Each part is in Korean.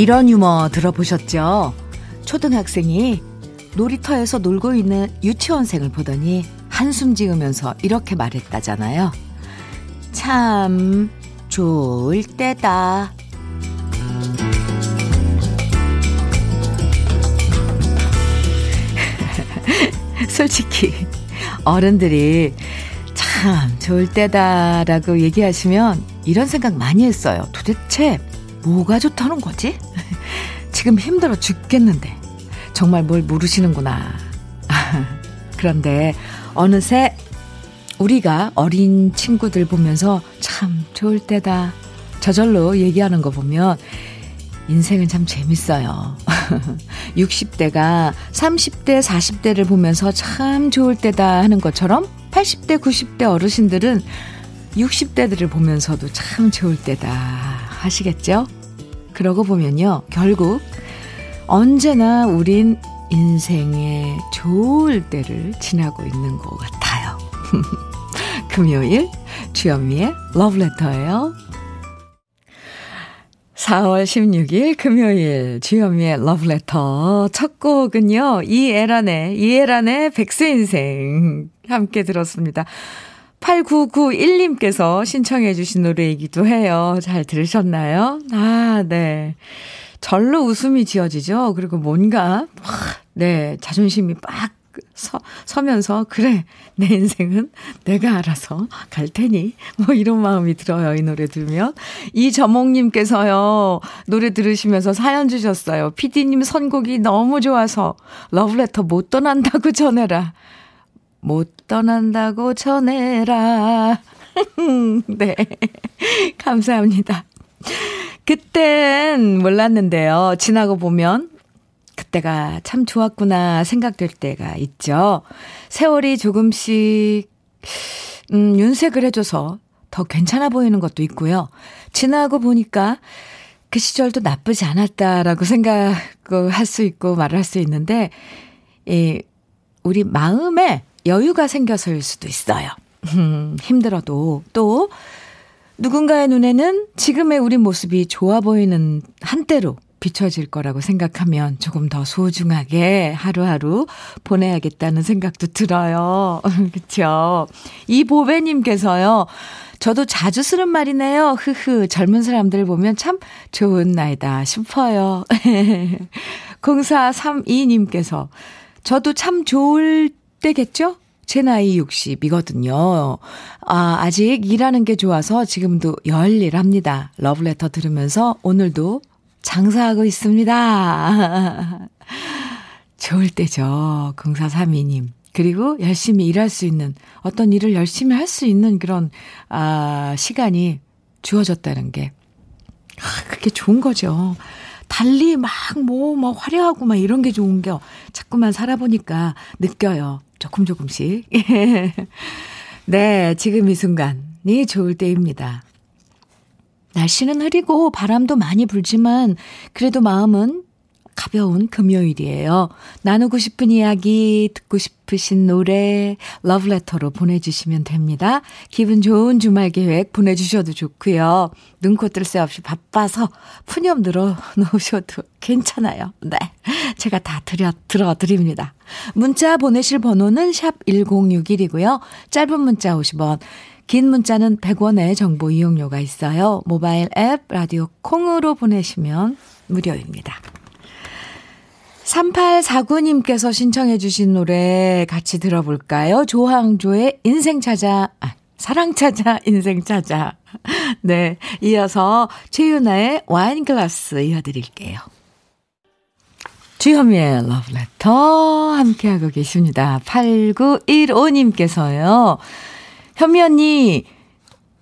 이런 유머 들어보셨죠? 초등학생이 놀이터에서 놀고 있는 유치원생을 보더니 한숨 지으면서 이렇게 말했다잖아요. 참 좋을 때다. 솔직히 어른들이 참 좋을 때다라고 얘기하시면 이런 생각 많이 했어요. 도대체 뭐가 좋다는 거지? 지금 힘들어 죽겠는데. 정말 뭘 모르시는구나. 그런데 어느새 우리가 어린 친구들 보면서 참 좋을 때다. 저절로 얘기하는 거 보면 인생은 참 재밌어요. 60대가 30대, 40대를 보면서 참 좋을 때다 하는 것처럼 80대, 90대 어르신들은 60대들을 보면서도 참 좋을 때다 하시겠죠? 그러고 보면요. 결국 언제나 우린 인생의 좋을 때를 지나고 있는 것 같아요. 금요일 주현미의 러브레터예요. 4월 16일 금요일 주현미의 러브레터 첫 곡은요. 이애란의 이애란의 백세인생 함께 들었습니다. 8991님께서 신청해 주신 노래이기도 해요. 잘 들으셨나요? 아, 네. 절로 웃음이 지어지죠. 그리고 뭔가, 네, 자존심이 빡 서, 서면서, 그래, 내 인생은 내가 알아서 갈 테니. 뭐 이런 마음이 들어요, 이 노래 들으면. 이저몽님께서요, 노래 들으시면서 사연 주셨어요. 피디님 선곡이 너무 좋아서, 러브레터 못 떠난다고 전해라. 못 떠난다고 전해라. 네. 감사합니다. 그땐 몰랐는데요. 지나고 보면 그때가 참 좋았구나 생각될 때가 있죠. 세월이 조금씩, 음, 윤색을 해줘서 더 괜찮아 보이는 것도 있고요. 지나고 보니까 그 시절도 나쁘지 않았다라고 생각할 수 있고 말을 할 수 있는데, 이, 우리 마음에 여유가 생겨서일 수도 있어요. 음, 힘들어도 또 누군가의 눈에는 지금의 우리 모습이 좋아 보이는 한때로 비춰질 거라고 생각하면 조금 더 소중하게 하루하루 보내야겠다는 생각도 들어요. 그쵸? 이보배님께서요, 저도 자주 쓰는 말이네요. 흐흐, 젊은 사람들 보면 참 좋은 나이다 싶어요. 0432님께서, 저도 참 좋을 때겠죠? 제 나이 60이거든요. 아, 아직 일하는 게 좋아서 지금도 열일합니다. 러브레터 들으면서 오늘도 장사하고 있습니다. 좋을 때죠. 0432님. 그리고 열심히 일할 수 있는, 어떤 일을 열심히 할 수 있는 그런, 아, 시간이 주어졌다는 게, 아, 그게 좋은 거죠. 달리 막 뭐, 뭐 화려하고 막 이런 게 좋은 게 자꾸만 살아보니까 느껴요. 조금 조금씩. 네, 지금 이 순간이 좋을 때입니다. 날씨는 흐리고 바람도 많이 불지만 그래도 마음은 가벼운 금요일이에요. 나누고 싶은 이야기, 듣고 싶으신 노래, 러브레터로 보내주시면 됩니다. 기분 좋은 주말 계획 보내주셔도 좋고요. 눈코 뜰 새 없이 바빠서 푸념 들어 놓으셔도 괜찮아요. 네. 제가 다 드려, 들어드립니다. 문자 보내실 번호는 샵 1061이고요. 짧은 문자 50원, 긴 문자는 100원의 정보 이용료가 있어요. 모바일 앱, 라디오 콩으로 보내시면 무료입니다. 3849님께서 신청해 주신 노래 같이 들어볼까요? 조항조의 인생 찾아, 아, 사랑 찾아, 인생 찾아. 네. 이어서 최윤아의 와인 글라스 이어드릴게요. 주현미의 러브레터 함께하고 계십니다. 8915님께서요. 현미 언니,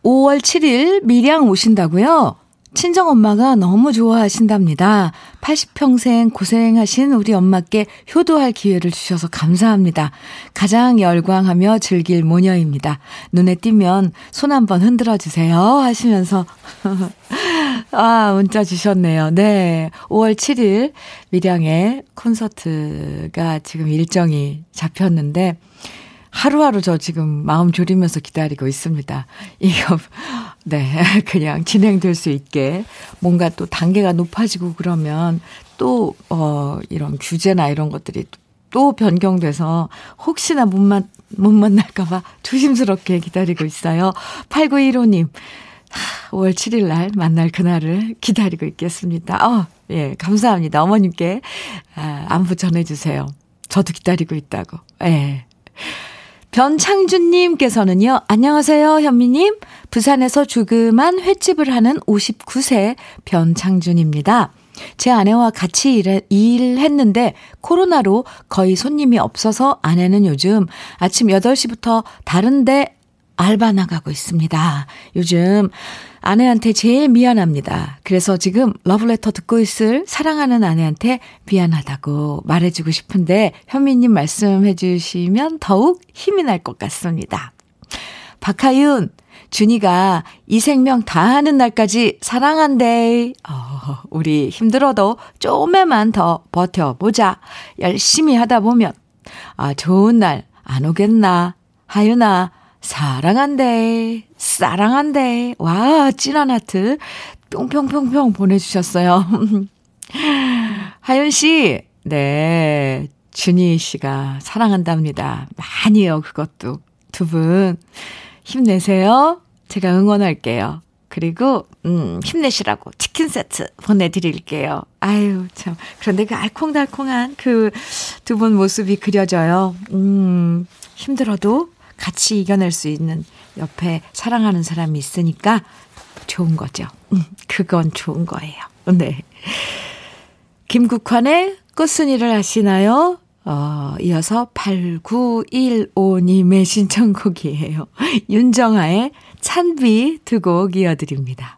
5월 7일 밀양 오신다고요? 친정 엄마가 너무 좋아하신답니다. 80평생 고생하신 우리 엄마께 효도할 기회를 주셔서 감사합니다. 가장 열광하며 즐길 모녀입니다. 눈에 띄면 손 한번 흔들어 주세요. 하시면서. 아, 문자 주셨네요. 네. 5월 7일 밀양에 콘서트가 지금 일정이 잡혔는데, 하루하루 저 지금 마음 졸이면서 기다리고 있습니다. 이거, 네, 그냥 진행될 수 있게 뭔가 또 단계가 높아지고 그러면 또, 어, 이런 규제나 이런 것들이 또 변경돼서 혹시나 못, 만, 못 만날까봐 조심스럽게 기다리고 있어요. 8915님, 5월 7일 날 만날 그날을 기다리고 있겠습니다. 어, 예, 감사합니다. 어머님께 아, 안부 전해주세요. 저도 기다리고 있다고. 예. 변창준님께서는요, 안녕하세요, 현미님. 부산에서 조그만 횟집을 하는 59세 변창준입니다. 제 아내와 같이 일, 일했는데 코로나로 거의 손님이 없어서 아내는 요즘 아침 8시부터 다른데 알바 나가고 있습니다. 요즘 아내한테 제일 미안합니다. 그래서 지금 러브레터 듣고 있을 사랑하는 아내한테 미안하다고 말해주고 싶은데 현미님 말씀해 주시면 더욱 힘이 날 것 같습니다. 박하윤, 준이가 이 생명 다 하는 날까지 사랑한대. 어, 우리 힘들어도 조금만 더 버텨보자. 열심히 하다 보면, 아, 좋은 날 안 오겠나. 하윤아, 사랑한대, 사랑한대. 와, 찐한 하트. 뿅뿅뿅뿅 보내주셨어요. 하윤 씨, 네. 준희 씨가 사랑한답니다. 많이요, 그것도. 두 분. 힘내세요. 제가 응원할게요. 그리고, 음, 힘내시라고 치킨 세트 보내드릴게요. 아유, 참. 그런데 그 알콩달콩한 그 두 분 모습이 그려져요. 음, 힘들어도 같이 이겨낼 수 있는 옆에 사랑하는 사람이 있으니까 좋은 거죠. 음, 그건 좋은 거예요. 네. 김국환의 꽃순이를 아시나요? 어, 이어서 8915님의 신청곡이에요. 윤정아의 찬비 두 곡 이어드립니다.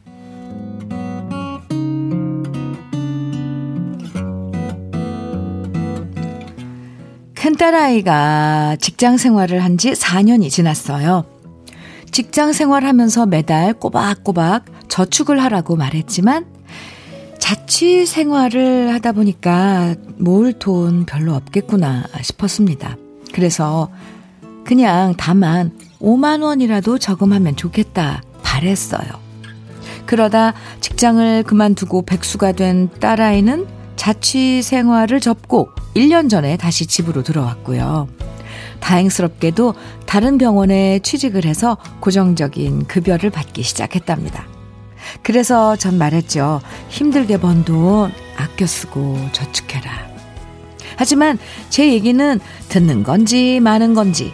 딸아이가 직장 생활을 한 지 4년이 지났어요. 직장 생활하면서 매달 꼬박꼬박 저축을 하라고 말했지만 자취 생활을 하다 보니까 모을 돈 별로 없겠구나 싶었습니다. 그래서 그냥 다만 5만 원이라도 저금하면 좋겠다 바랬어요. 그러다 직장을 그만두고 백수가 된 딸아이는 자취 생활을 접고 1년 전에 다시 집으로 들어왔고요. 다행스럽게도 다른 병원에 취직을 해서 고정적인 급여를 받기 시작했답니다. 그래서 전 말했죠. 힘들게 번 돈 아껴 쓰고 저축해라. 하지만 제 얘기는 듣는 건지 마는 건지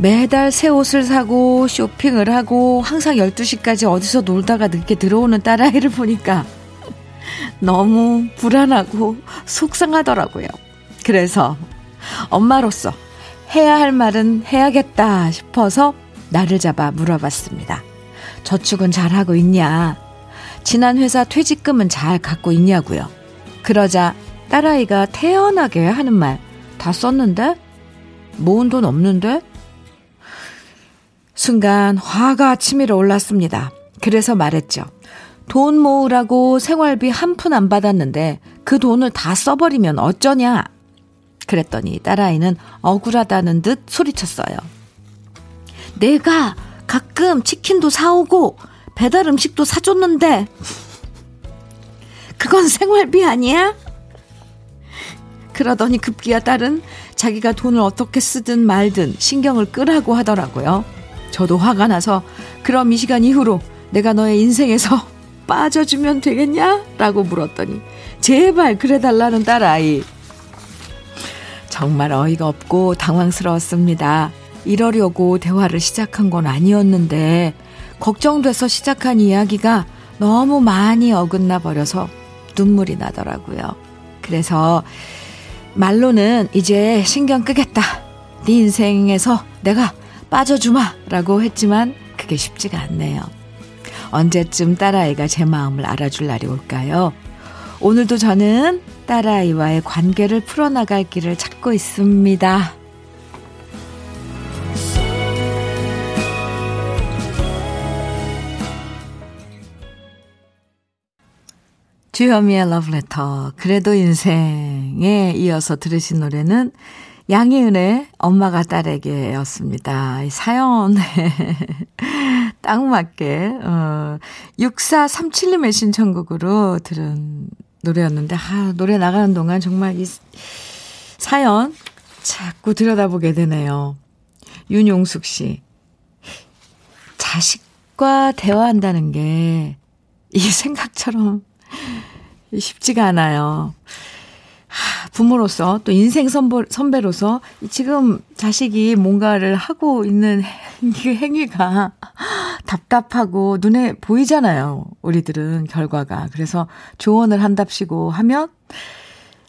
매달 새 옷을 사고 쇼핑을 하고 항상 12시까지 어디서 놀다가 늦게 들어오는 딸아이를 보니까 너무 불안하고 속상하더라고요. 그래서 엄마로서 해야 할 말은 해야겠다 싶어서 나를 잡아 물어봤습니다. 저축은 잘하고 있냐? 지난 회사 퇴직금은 잘 갖고 있냐고요. 그러자 딸아이가 태연하게 하는 말 다 썼는데? 모은 돈 없는데? 순간 화가 치밀어 올랐습니다. 그래서 말했죠. 돈 모으라고 생활비 한 푼 안 받았는데 그 돈을 다 써버리면 어쩌냐? 그랬더니 딸아이는 억울하다는 듯 소리쳤어요. 내가 가끔 치킨도 사오고 배달 음식도 사줬는데 그건 생활비 아니야? 그러더니 급기야 딸은 자기가 돈을 어떻게 쓰든 말든 신경을 끄라고 하더라고요. 저도 화가 나서 그럼 이 시간 이후로 내가 너의 인생에서 빠져주면 되겠냐? 라고 물었더니 제발 그래달라는 딸 아이. 정말 어이가 없고 당황스러웠습니다. 이러려고 대화를 시작한 건 아니었는데 걱정돼서 시작한 이야기가 너무 많이 어긋나 버려서 눈물이 나더라고요. 그래서 말로는 이제 신경 끄겠다. 네 인생에서 내가 빠져주마. 라고 했지만 그게 쉽지가 않네요. 언제쯤 딸아이가 제 마음을 알아줄 날이 올까요? 오늘도 저는 딸아이와의 관계를 풀어나갈 길을 찾고 있습니다. 주현미의 러브레터. 그래도 인생에 이어서 들으신 노래는 양희은의 엄마가 딸에게 였습니다. 이 사연에 딱 맞게, 어, 6437님의 신청곡으로 들은 노래였는데, 아, 노래 나가는 동안 정말 이 사연 자꾸 들여다보게 되네요. 윤용숙 씨. 자식 과 대화한다는 게 이 생각처럼 쉽지가 않아요. 부모로서 또 인생 선보, 선배로서 지금 자식이 뭔가를 하고 있는 행위가 답답하고 눈에 보이잖아요. 우리들은 결과가. 그래서 조언을 한답시고 하면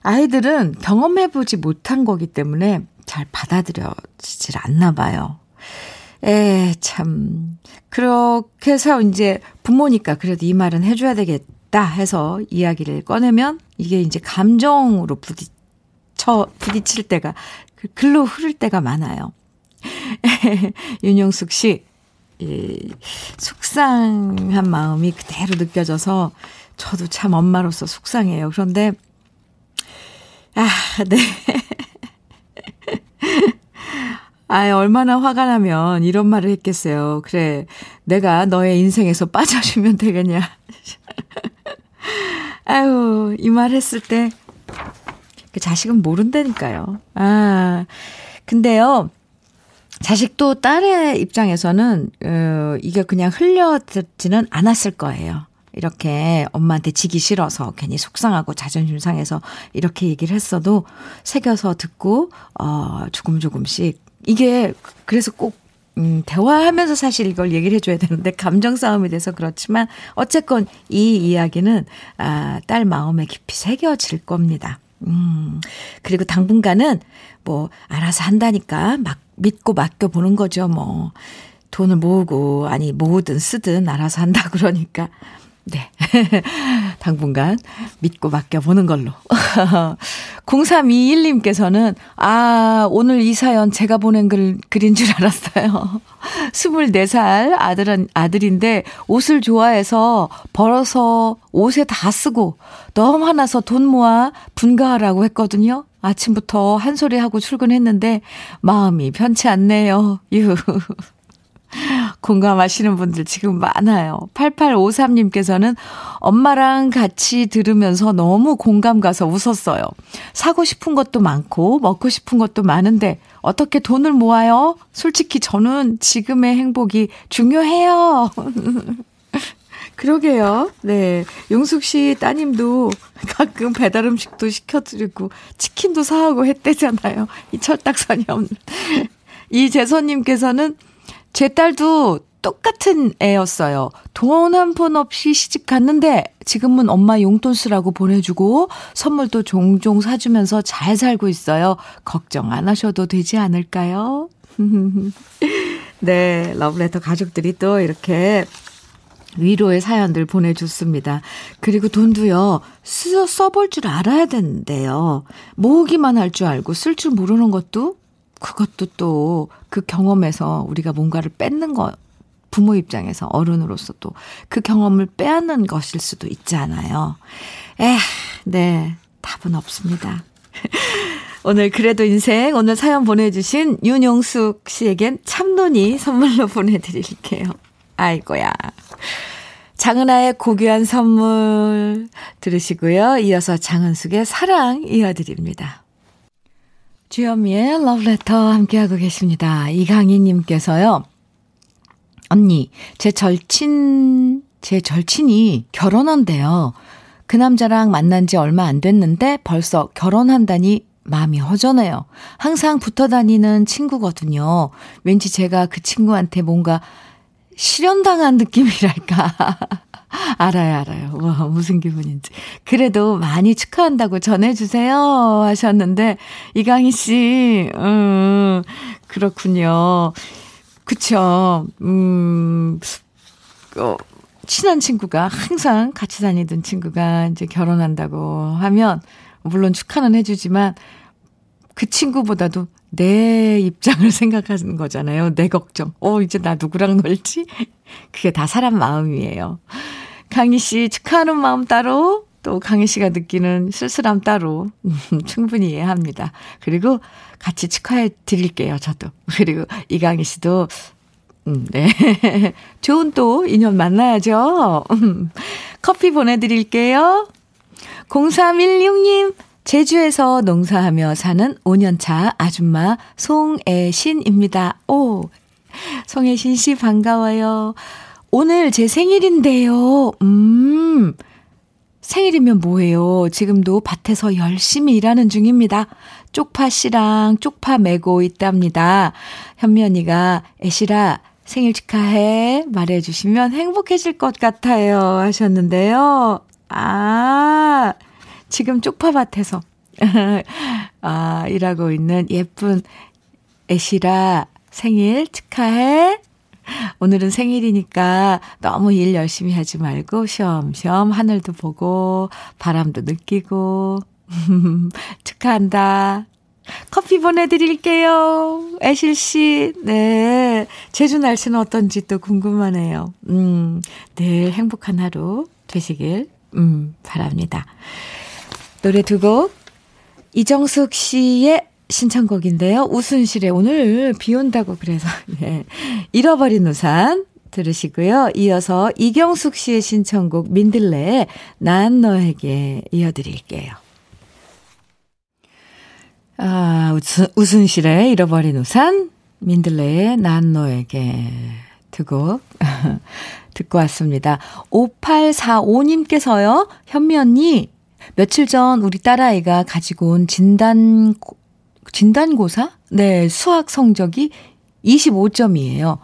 아이들은 경험해보지 못한 거기 때문에 잘 받아들여지질 않나 봐요. 에, 참. 그렇게 해서 이제 부모니까 그래도 이 말은 해줘야 되겠다. 해서 이야기를 꺼내면 이게 이제 감정으로 부딪 혀, 부딪힐 때가, 그 글로 흐를 때가 많아요. 윤영숙 씨, 이, 속상한 마음이 그대로 느껴져서 저도 참 엄마로서 속상해요. 그런데, 아, 네. 아, 얼마나 화가 나면 이런 말을 했겠어요. 그래, 내가 너의 인생에서 빠져주면 되겠냐. 아유, 이 말 했을 때, 그 자식은 모른다니까요. 아, 근데요, 자식도 딸의 입장에서는, 어, 이게 그냥 흘려듣지는 않았을 거예요. 이렇게 엄마한테 지기 싫어서 괜히 속상하고 자존심 상해서 이렇게 얘기를 했어도 새겨서 듣고, 어, 조금 조금씩. 이게 그래서 꼭 음, 대화하면서 사실 이걸 얘기를 해줘야 되는데, 감정 싸움이 돼서 그렇지만, 어쨌건 이 이야기는, 아, 딸 마음에 깊이 새겨질 겁니다. 음, 그리고 당분간은, 뭐, 알아서 한다니까, 막, 믿고 맡겨보는 거죠, 뭐. 돈을 모으고, 아니, 모으든 쓰든 알아서 한다 그러니까. 네. 당분간 믿고 맡겨보는 걸로. 0321님께서는, 아, 오늘 이 사연 제가 보낸 글, 글인 줄 알았어요. 24살 아들은, 아들인데 옷을 좋아해서 벌어서 옷에 다 쓰고 너무 화나서 돈 모아 분가하라고 했거든요. 아침부터 한 소리 하고 출근했는데 마음이 편치 않네요. 유. 공감하시는 분들 지금 많아요. 8853님께서는 엄마랑 같이 들으면서 너무 공감 가서 웃었어요. 사고 싶은 것도 많고 먹고 싶은 것도 많은데 어떻게 돈을 모아요? 솔직히 저는 지금의 행복이 중요해요. 그러게요. 네. 용숙 씨 따님도 가끔 배달 음식도 시켜드리고 치킨도 사오고 했대잖아요. 이 철딱선이 없는. 이재선님께서는 제 딸도 똑같은 애였어요. 돈 한 푼 없이 시집 갔는데 지금은 엄마 용돈 쓰라고 보내주고 선물도 종종 사주면서 잘 살고 있어요. 걱정 안 하셔도 되지 않을까요? 네, 러브레터 가족들이 또 이렇게 위로의 사연들 보내줬습니다. 그리고 돈도요, 써, 써볼 줄 알아야 되는데요. 모으기만 할 줄 알고 쓸 줄 모르는 것도 그것도 또 그 경험에서 우리가 뭔가를 뺏는 거, 부모 입장에서 어른으로서 또 그 경험을 빼앗는 것일 수도 있잖아요. 에, 네. 답은 없습니다. 오늘 그래도 인생 오늘 사연 보내주신 윤용숙 씨에겐 참논이 선물로 보내드릴게요. 아이고야. 장은아의 고귀한 선물 들으시고요. 이어서 장은숙의 사랑 이어드립니다. 주현미의 러브레터 함께하고 계십니다. 이강희님께서요. 언니, 제 절친, 제 절친이 결혼한대요. 그 남자랑 만난 지 얼마 안 됐는데 벌써 결혼한다니 마음이 허전해요. 항상 붙어 다니는 친구거든요. 왠지 제가 그 친구한테 뭔가 실현당한 느낌이랄까. 알아요, 알아요. 와, 무슨 기분인지. 그래도 많이 축하한다고 전해주세요. 하셨는데, 이강희 씨, 음, 그렇군요. 그쵸. 음, 어, 친한 친구가, 항상 같이 다니던 친구가 이제 결혼한다고 하면, 물론 축하는 해주지만, 그 친구보다도 내 입장을 생각하는 거잖아요. 내 걱정. 어, 이제 나 누구랑 놀지? 그게 다 사람 마음이에요. 강희 씨 축하하는 마음 따로, 또 강희 씨가 느끼는 쓸쓸함 따로 충분히 이해합니다. 그리고 같이 축하해 드릴게요, 저도. 그리고 이강희 씨도 음, 네. 좋은 또 인연 만나야죠. 커피 보내드릴게요. 0316님, 제주에서 농사하며 사는 5년차 아줌마 송애신입니다. 오, 송애신 씨 반가워요. 오늘 제 생일인데요. 음, 생일이면 뭐예요? 지금도 밭에서 열심히 일하는 중입니다. 쪽파 씨랑 쪽파 메고 있답니다. 현미 언니가 애시라 생일 축하해 말해주시면 행복해질 것 같아요 하셨는데요. 아, 지금 쪽파밭에서 아, 일하고 있는 예쁜 애시라 생일 축하해. 오늘은 생일이니까 너무 일 열심히 하지 말고 쉬엄쉬엄 하늘도 보고 바람도 느끼고 축하한다. 커피 보내드릴게요. 애실 씨, 네. 제주 날씨는 어떤지 또 궁금하네요. 음, 늘 행복한 하루 되시길, 음, 바랍니다. 노래 두 곡. 이정숙 씨의 신청곡인데요. 우순실의 오늘 비 온다고 그래서, 네. 잃어버린 우산 들으시고요. 이어서 이경숙 씨의 신청곡 민들레의 난 너에게 이어드릴게요. 아, 우순, 우순실의 잃어버린 우산, 민들레의 난 너에게 두곡 듣고 왔습니다. 5845님께서요, 현미 언니, 며칠 전 우리 딸아이가 가지고 온 진단, 진단고사? 네, 수학 성적이 25점이에요.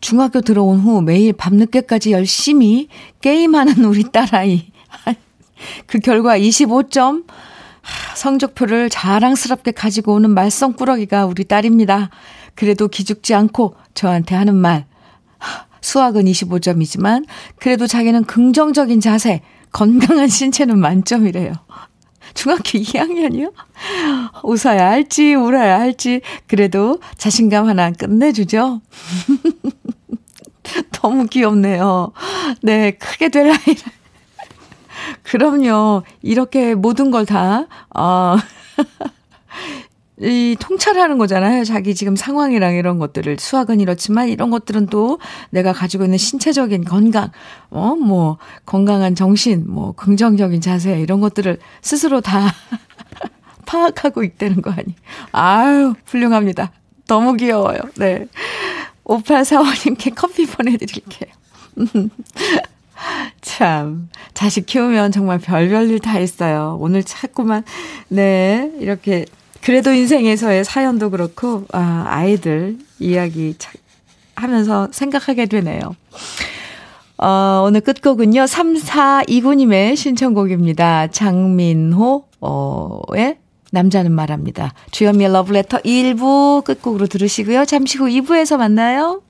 중학교 들어온 후 매일 밤늦게까지 열심히 게임하는 우리 딸아이. 그 결과 25점. 성적표를 자랑스럽게 가지고 오는 말썽꾸러기가 우리 딸입니다. 그래도 기죽지 않고 저한테 하는 말. 수학은 25점이지만 그래도 자기는 긍정적인 자세, 건강한 신체는 만점이래요. 중학교 2학년이요? 웃어야 할지, 울어야 할지, 그래도 자신감 하나 끝내주죠? 너무 귀엽네요. 네, 크게 될 아이를. 그럼요. 이렇게 모든 걸 다, 어, 이 통찰하는 거잖아요. 자기 지금 상황이랑 이런 것들을 수학은 이렇지만 이런 것들은 또 내가 가지고 있는 신체적인 건강, 어, 뭐 건강한 정신, 뭐 긍정적인 자세 이런 것들을 스스로 다 파악하고 있다는 거 아니. 아유, 훌륭합니다. 너무 귀여워요. 네. 5845님께 커피 보내드릴게요. 참, 자식 키우면 정말 별별 일 다 있어요. 오늘 자꾸만, 네, 이렇게 그래도 인생에서의 사연도 그렇고, 아, 아이들 이야기 하면서 생각하게 되네요. 어, 오늘 끝곡은요, 3429님의 신청곡입니다. 장민호, 어,의 남자는 말합니다. 주현미의 러브레터 1부 끝곡으로 들으시고요. 잠시 후 2부에서 만나요.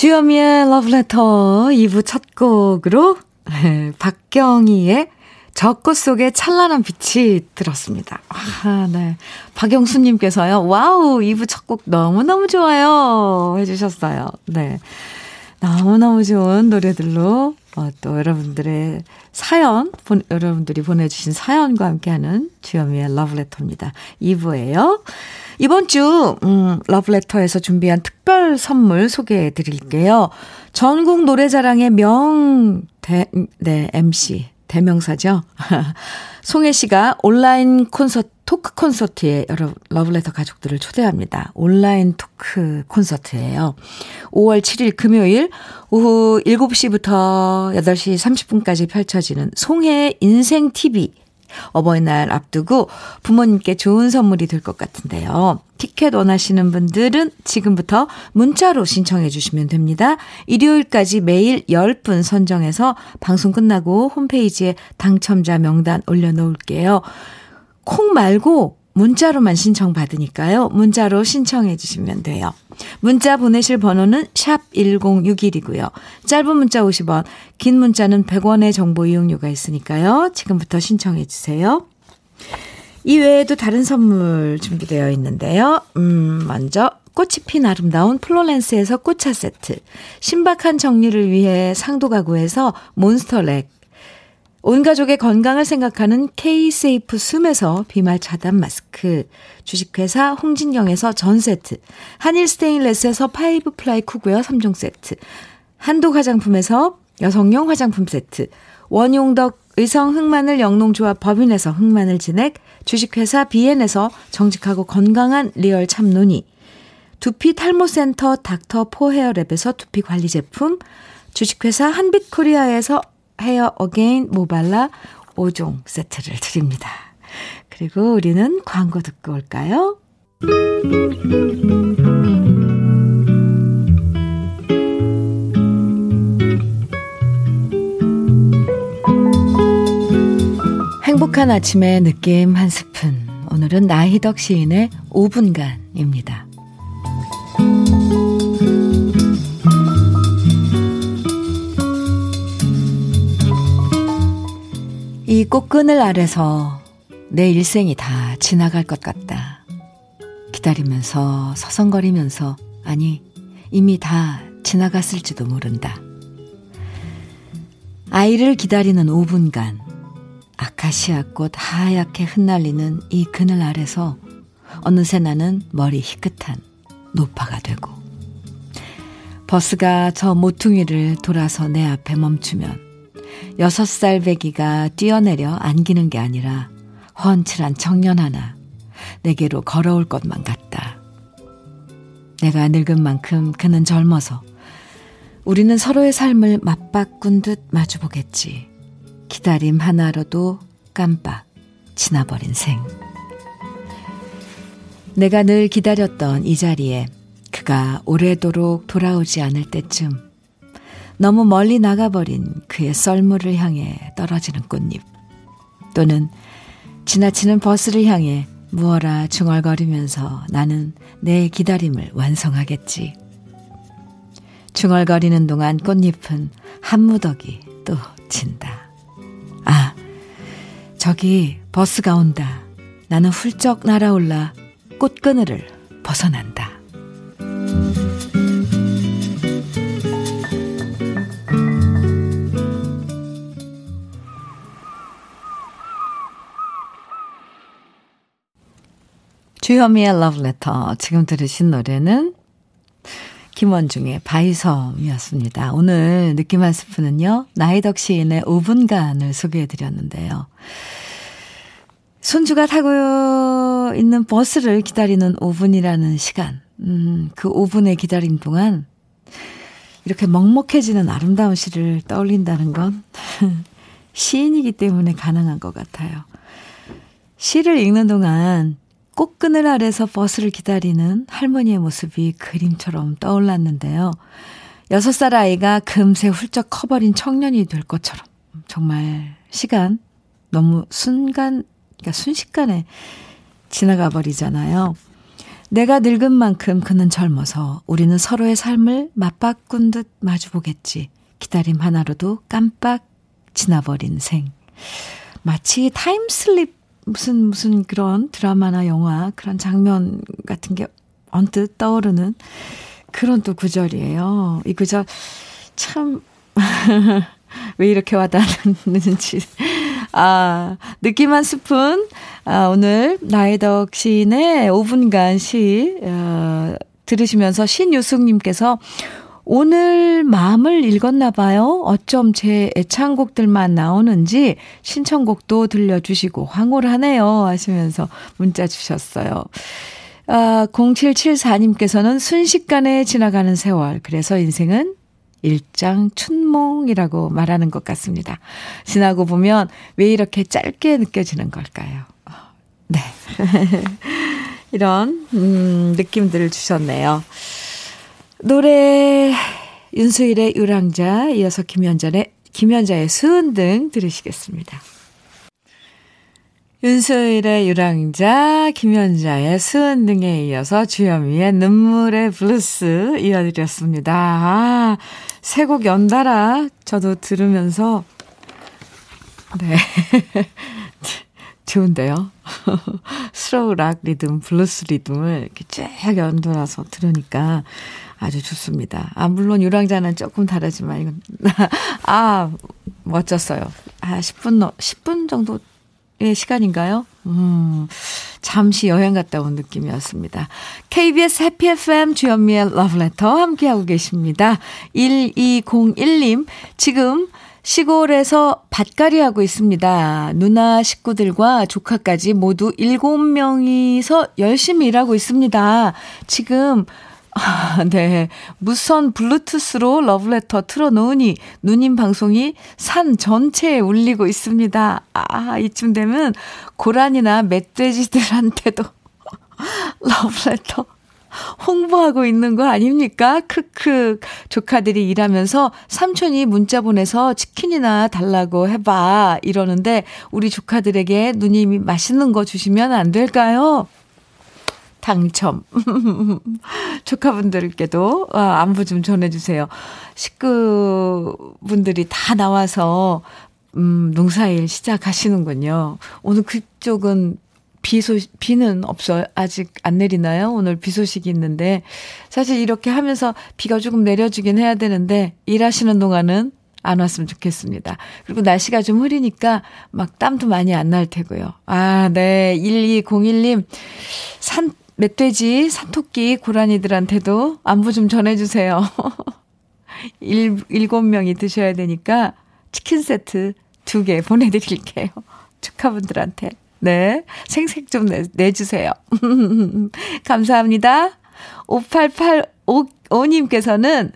주현미의 러브레터 2부 첫 곡으로 박경희의 저 꽃 속에 찬란한 빛이 들었습니다. 아, 네. 박영수님께서요, 와우, 2부 첫 곡 너무너무 좋아요. 해주셨어요. 네. 너무너무 좋은 노래들로 어, 또 여러분들의 사연, 본, 여러분들이 보내주신 사연과 함께하는 주현미의 러브레터입니다. 2부예요. 이번 주 음, 러브레터에서 준비한 특별 선물 소개해 드릴게요. 전국 노래자랑의 명 대, 네, MC 대명사죠. 송해 씨가 온라인 콘서트, 토크 콘서트에 여러 러브레터 가족들을 초대합니다. 온라인 토크 콘서트예요. 5월 7일 금요일 오후 7시부터 8시 30분까지 펼쳐지는 송해의 인생 TV 어버이날 앞두고 부모님께 좋은 선물이 될 것 같은데요. 티켓 원하시는 분들은 지금부터 문자로 신청해 주시면 됩니다. 일요일까지 매일 10분 선정해서 방송 끝나고 홈페이지에 당첨자 명단 올려놓을게요. 콩 말고 문자로만 신청 받으니까요. 문자로 신청해 주시면 돼요. 문자 보내실 번호는 샵 1061이고요. 짧은 문자 50원, 긴 문자는 100원의 정보 이용료가 있으니까요. 지금부터 신청해 주세요. 이 외에도 다른 선물 준비되어 있는데요. 음, 먼저 꽃이 핀 아름다운 플로렌스에서 꽃차 세트, 신박한 정리를 위해 상도 가구에서 몬스터랙, 온 가족의 건강을 생각하는 K-세이프 숨에서 비말 차단 마스크, 주식회사 홍진경에서 전 세트, 한일 스테인레스에서 파이브 플라이 쿠고요 3종 세트, 한도 화장품에서 여성용 화장품 세트, 원용덕 의성 흑마늘 영농조합 법인에서 흑마늘 진액, 주식회사 비엔에서 정직하고 건강한 리얼 참노니, 두피 탈모센터 닥터 포헤어랩에서 두피 관리 제품, 주식회사 한빛코리아에서 헤어 어게인 모발라 5종 세트를 드립니다. 그리고 우리는 광고 듣고 올까요? 행복한 아침의 느낌 한 스푼. 오늘은 나희덕 시인의 5분간입니다. 이 꽃끈을 아래서 내 일생이 다 지나갈 것 같다. 기다리면서 서성거리면서 아니 이미 다 지나갔을지도 모른다. 아이를 기다리는 5분간 아카시아 꽃 하얗게 흩날리는 이 그늘 아래서 어느새 나는 머리 희끗한 노파가 되고 버스가 저 모퉁이를 돌아서 내 앞에 멈추면 여섯 살 배기가 뛰어내려 안기는 게 아니라 훤칠한 청년 하나 내게로 걸어올 것만 같다. 내가 늙은 만큼 그는 젊어서 우리는 서로의 삶을 맞바꾼 듯 마주보겠지. 기다림 하나로도 깜빡 지나버린 생. 내가 늘 기다렸던 이 자리에 그가 오래도록 돌아오지 않을 때쯤 너무 멀리 나가버린 그의 썰물을 향해 떨어지는 꽃잎 또는 지나치는 버스를 향해 무어라 중얼거리면서 나는 내 기다림을 완성하겠지. 중얼거리는 동안 꽃잎은 한 무더기 또 진다. 아, 저기 버스가 온다. 나는 훌쩍 날아올라 꽃그늘을 벗어난다. 주현미의 러브레터. 지금 들으신 노래는 김원중의 바이섬이었습니다. 오늘 느낌 한 스푼은요, 나이덕 시인의 5분간을 소개해 드렸는데요. 손주가 타고 있는 버스를 기다리는 5분이라는 시간. 음, 그 5분의 기다림 동안 이렇게 먹먹해지는 아름다운 시를 떠올린다는 건 시인이기 때문에 가능한 것 같아요. 시를 읽는 동안 꽃그늘 아래서 버스를 기다리는 할머니의 모습이 그림처럼 떠올랐는데요. 여섯 살 아이가 금세 훌쩍 커버린 청년이 될 것처럼 정말 시간 너무 순간, 그러니까 순식간에 지나가 버리잖아요. 내가 늙은 만큼 그는 젊어서 우리는 서로의 삶을 맞바꾼 듯 마주보겠지. 기다림 하나로도 깜빡 지나버린 생. 마치 타임슬립 무슨 무슨 그런 드라마나 영화 그런 장면 같은 게 언뜻 떠오르는 그런 또 구절이에요. 이 구절 참, 왜 이렇게 와닿는지. 아, 느낌 한 스푼. 아, 오늘 나희덕 시인의 5분간 시, 어, 들으시면서 신유숙님께서 오늘 마음을 읽었나 봐요. 어쩜 제 애창곡들만 나오는지 신청곡도 들려주시고 황홀하네요. 하시면서 문자 주셨어요. 아, 0774님께서는 순식간에 지나가는 세월. 그래서 인생은 일장 춘몽이라고 말하는 것 같습니다. 지나고 보면 왜 이렇게 짧게 느껴지는 걸까요? 네. 이런, 음, 느낌들을 주셨네요. 노래, 윤수일의 유랑자, 이어서 김현전의, 김현자의 수은등 들으시겠습니다. 윤수일의 유랑자, 김연자의 수은등에 이어서 주현미의 눈물의 블루스 이어드렸습니다. 아, 세 곡 연달아 저도 들으면서, 네. 좋은데요? 스로우 락 리듬, 블루스 리듬을 이렇게 쫙 연달아서 들으니까 아주 좋습니다. 아, 물론 유랑자는 조금 다르지만, 이건, 아, 멋졌어요. 아, 10분, 10분 정도 의 시간인가요? 음, 잠시 여행 갔다 온 느낌이었습니다. KBS 해피 FM 주현미의 러브레터 함께하고 계십니다. 1201님, 지금 시골에서 밭갈이 하고 있습니다. 누나 식구들과 조카까지 모두 7명이서 열심히 일하고 있습니다. 지금 아, 네. 무선 블루투스로 러브레터 틀어놓으니 누님 방송이 산 전체에 울리고 있습니다. 아, 이쯤 되면 고란이나 멧돼지들한테도 러브레터 홍보하고 있는 거 아닙니까? 크크. 조카들이 일하면서 삼촌이 문자 보내서 치킨이나 달라고 해봐. 이러는데 우리 조카들에게 누님이 맛있는 거 주시면 안 될까요? 당첨. 조카분들께도 어, 안부 좀 전해주세요. 식구분들이 다 나와서 음, 농사일 시작하시는군요. 오늘 그쪽은 비 소, 비는 없어요. 아직 안 내리나요? 오늘 비 소식이 있는데. 사실 이렇게 하면서 비가 조금 내려주긴 해야 되는데, 일하시는 동안은 안 왔으면 좋겠습니다. 그리고 날씨가 좀 흐리니까 막 땀도 많이 안 날 테고요. 아, 네. 1201님. 산, 멧돼지, 산토끼, 고라니들한테도 안부 좀 전해주세요. 일, 일곱 명이 드셔야 되니까 치킨 세트 두개 보내드릴게요. 축하분들한테. 네. 생색 좀 내, 내주세요. 감사합니다. 5885님께서는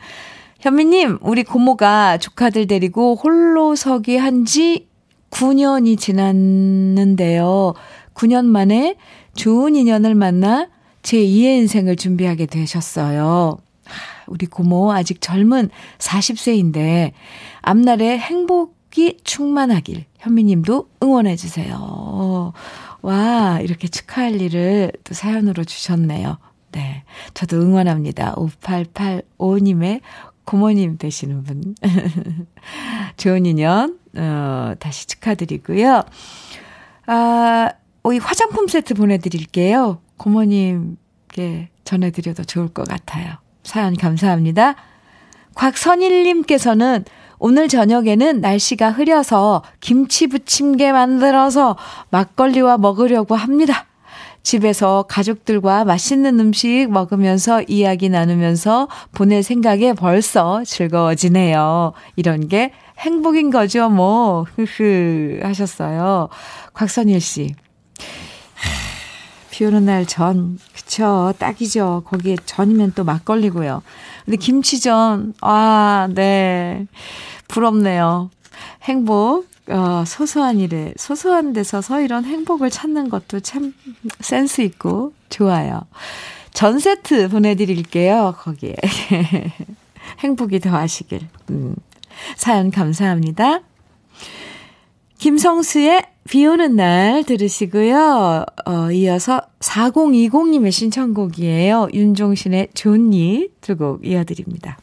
현미님, 우리 고모가 조카들 데리고 홀로 서기 한 지 9년이 지났는데요. 9년 만에 좋은 인연을 만나 제2의 인생을 준비하게 되셨어요. 우리 고모 아직 젊은 40세인데 앞날에 행복이 충만하길 현미님도 응원해 주세요. 와, 이렇게 축하할 일을 또 사연으로 주셨네요. 네. 저도 응원합니다. 5885님의 고모님 되시는 분. 좋은 인연, 어, 다시 축하드리고요. 아, 이 화장품 세트 보내드릴게요. 고모님께 전해드려도 좋을 것 같아요. 사연 감사합니다. 곽선일님께서는 오늘 저녁에는 날씨가 흐려서 김치 부침개 만들어서 막걸리와 먹으려고 합니다. 집에서 가족들과 맛있는 음식 먹으면서 이야기 나누면서 보낼 생각에 벌써 즐거워지네요. 이런 게 행복인 거죠, 뭐. 흐흐 하셨어요. 곽선일 씨. 비 오는 날 전, 그쵸. 딱이죠. 거기에 전이면 또 막걸리고요. 근데 김치전, 아, 네. 부럽네요. 행복, 어, 소소한 일에, 소소한 데서 서 이런 행복을 찾는 것도 참 센스 있고 좋아요. 전 세트 보내드릴게요. 거기에. 행복이 더하시길. 음. 사연 감사합니다. 김성수의 비 오는 날 들으시고요. 어, 이어서 4020님의 신청곡이에요. 윤종신의 존니 두 곡 이어드립니다.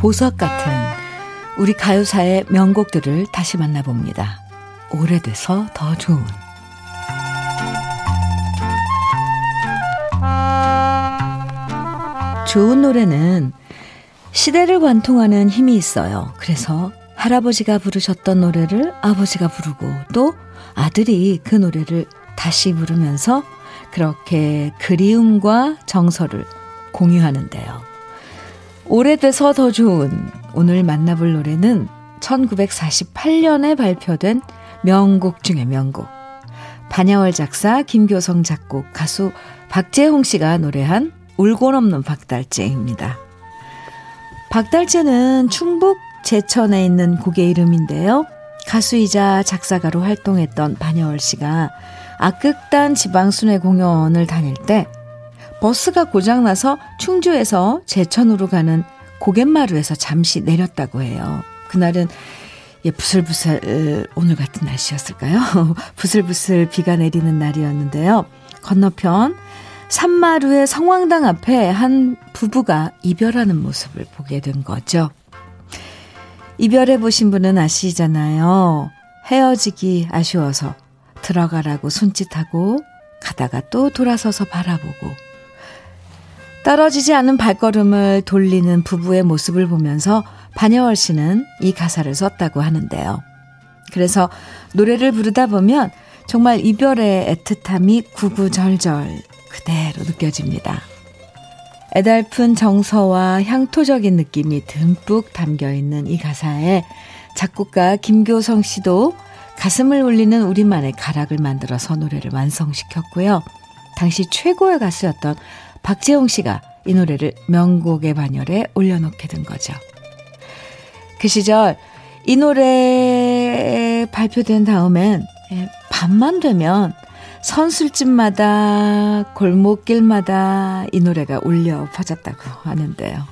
보석 같은 우리 가요사의 명곡들을 다시 만나봅니다. 오래돼서 더 좋은 좋은 노래는 시대를 관통하는 힘이 있어요. 그래서 할아버지가 부르셨던 노래를 아버지가 부르고 또 아들이 그 노래를 다시 부르면서 그렇게 그리움과 정서를 공유하는데요. 오래돼서 더 좋은 오늘 만나볼 노래는 1948년에 발표된 명곡 중의 명곡. 반야월 작사, 김교성 작곡, 가수 박재홍 씨가 노래한 울고 넘는 박달재입니다. 박달재는 충북 제천에 있는 곡의 이름인데요. 가수이자 작사가로 활동했던 반야월 씨가 악극단 지방순회 공연을 다닐 때 버스가 고장나서 충주에서 제천으로 가는 고갯마루에서 잠시 내렸다고 해요. 그날은 예, 부슬부슬 오늘 같은 날씨였을까요? 부슬부슬 비가 내리는 날이었는데요. 건너편 산마루의 성황당 앞에 한 부부가 이별하는 모습을 보게 된 거죠. 이별해 보신 분은 아시잖아요. 헤어지기 아쉬워서 들어가라고 손짓하고 가다가 또 돌아서서 바라보고 떨어지지 않은 발걸음을 돌리는 부부의 모습을 보면서 반여월 씨는 이 가사를 썼다고 하는데요. 그래서 노래를 부르다 보면 정말 이별의 애틋함이 구구절절 그대로 느껴집니다. 애달픈 정서와 향토적인 느낌이 듬뿍 담겨 있는 이 가사에 작곡가 김교성 씨도 가슴을 울리는 우리만의 가락을 만들어서 노래를 완성시켰고요. 당시 최고의 가수였던 박재홍 씨가 이 노래를 명곡의 반열에 올려놓게 된 거죠. 그 시절 이 노래 발표된 다음엔 예, 밤만 되면 선술집마다 골목길마다 이 노래가 울려 퍼졌다고 하는데요.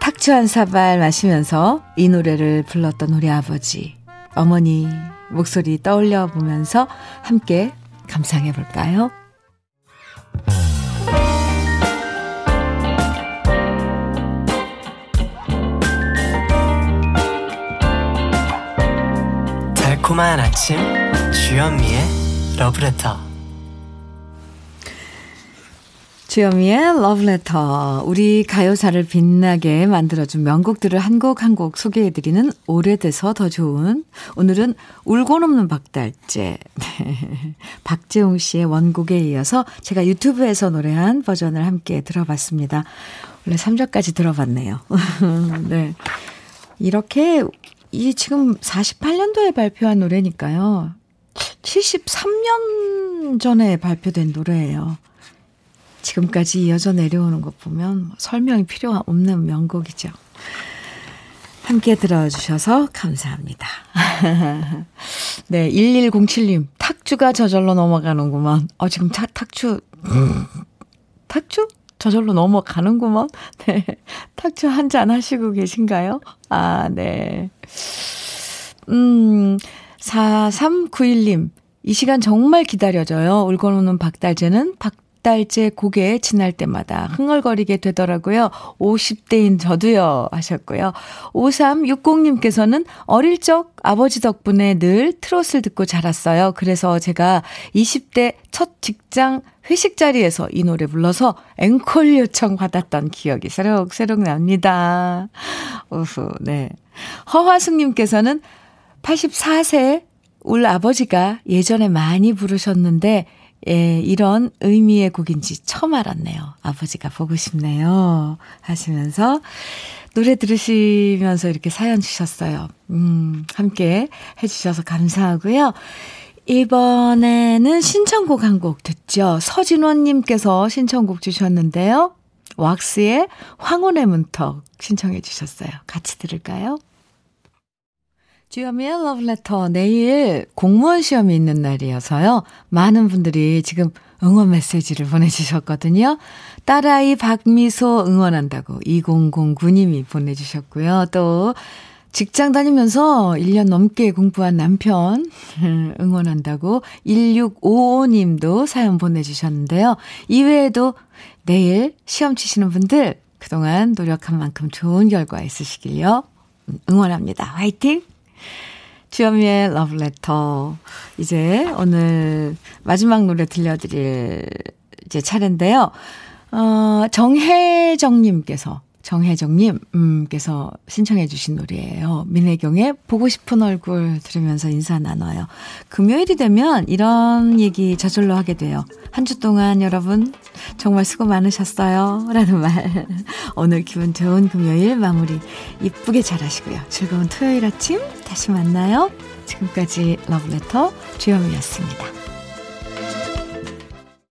탁주 한 사발 마시면서 이 노래를 불렀던 우리 아버지, 어머니 목소리 떠올려 보면서 함께 감상해 볼까요? 달콤한 아침 주현미의 러브레터 주현미의 러브레터 우리 가요사를 빛나게 만들어준 명곡들을 한 곡 한 곡 소개해드리는 오래돼서 더 좋은 오늘은 울고 넘는 박달재 네. 박재홍 씨의 원곡에 이어서 제가 유튜브에서 노래한 버전을 함께 들어봤습니다. 원래 3절까지 들어봤네요. 네. 이렇게 이 지금 48년도에 발표한 노래니까요. 73년 전에 발표된 노래예요. 지금까지 이어져 내려오는 것 보면 뭐 설명이 필요 없는 명곡이죠. 함께 들어주셔서 감사합니다. 네, 1107님, 탁주가 저절로 넘어가는구먼. 어, 지금 타, 탁주, 탁주? 저절로 넘어가는구먼. 네. 탁주 한 잔 하시고 계신가요? 아, 네. 음, 4391님, 이 시간 정말 기다려져요. 울고 노는 박달재는 박달재 곡에 지날 때마다 흥얼거리게 되더라고요. 50대인 저도요. 하셨고요. 5360님께서는 어릴 적 아버지 덕분에 늘 트롯을 듣고 자랐어요. 그래서 제가 20대 첫 직장 회식 자리에서 이 노래 불러서 앵콜 요청 받았던 기억이 새록새록 납니다. 우후, 네. 허화숙님께서는 84세 울 아버지가 예전에 많이 부르셨는데, 예, 이런 의미의 곡인지 처음 알았네요. 아버지가 보고 싶네요. 하시면서 노래 들으시면서 이렇게 사연 주셨어요. 음, 함께 해주셔서 감사하고요. 이번에는 신청곡 한 곡 듣죠. 서진원님께서 신청곡 주셨는데요. 왁스의 황혼의 문턱 신청해 주셨어요. 같이 들을까요? 주여미의 러브레터 내일 공무원 시험이 있는 날이어서요. 많은 분들이 지금 응원 메시지를 보내주셨거든요. 딸아이 박미소 응원한다고 2009님이 보내주셨고요. 또 직장 다니면서 1년 넘게 공부한 남편 응원한다고 1655님도 사연 보내주셨는데요. 이외에도 내일 시험 치시는 분들 그동안 노력한 만큼 좋은 결과 있으시길요. 응원합니다. 화이팅! 주현미의 러브레터. 이제 오늘 마지막 노래 들려드릴 이제 차례인데요. 어, 정혜정님께서 정혜정님, 음, 께서 신청해 주신 노래예요. 민혜경의 보고 싶은 얼굴 들으면서 인사 나눠요. 금요일이 되면 이런 얘기 저절로 하게 돼요. 한 주 동안 여러분 정말 수고 많으셨어요. 라는 말. 오늘 기분 좋은 금요일 마무리 이쁘게 잘 하시고요. 즐거운 토요일 아침 다시 만나요. 지금까지 러브레터 주영이었습니다.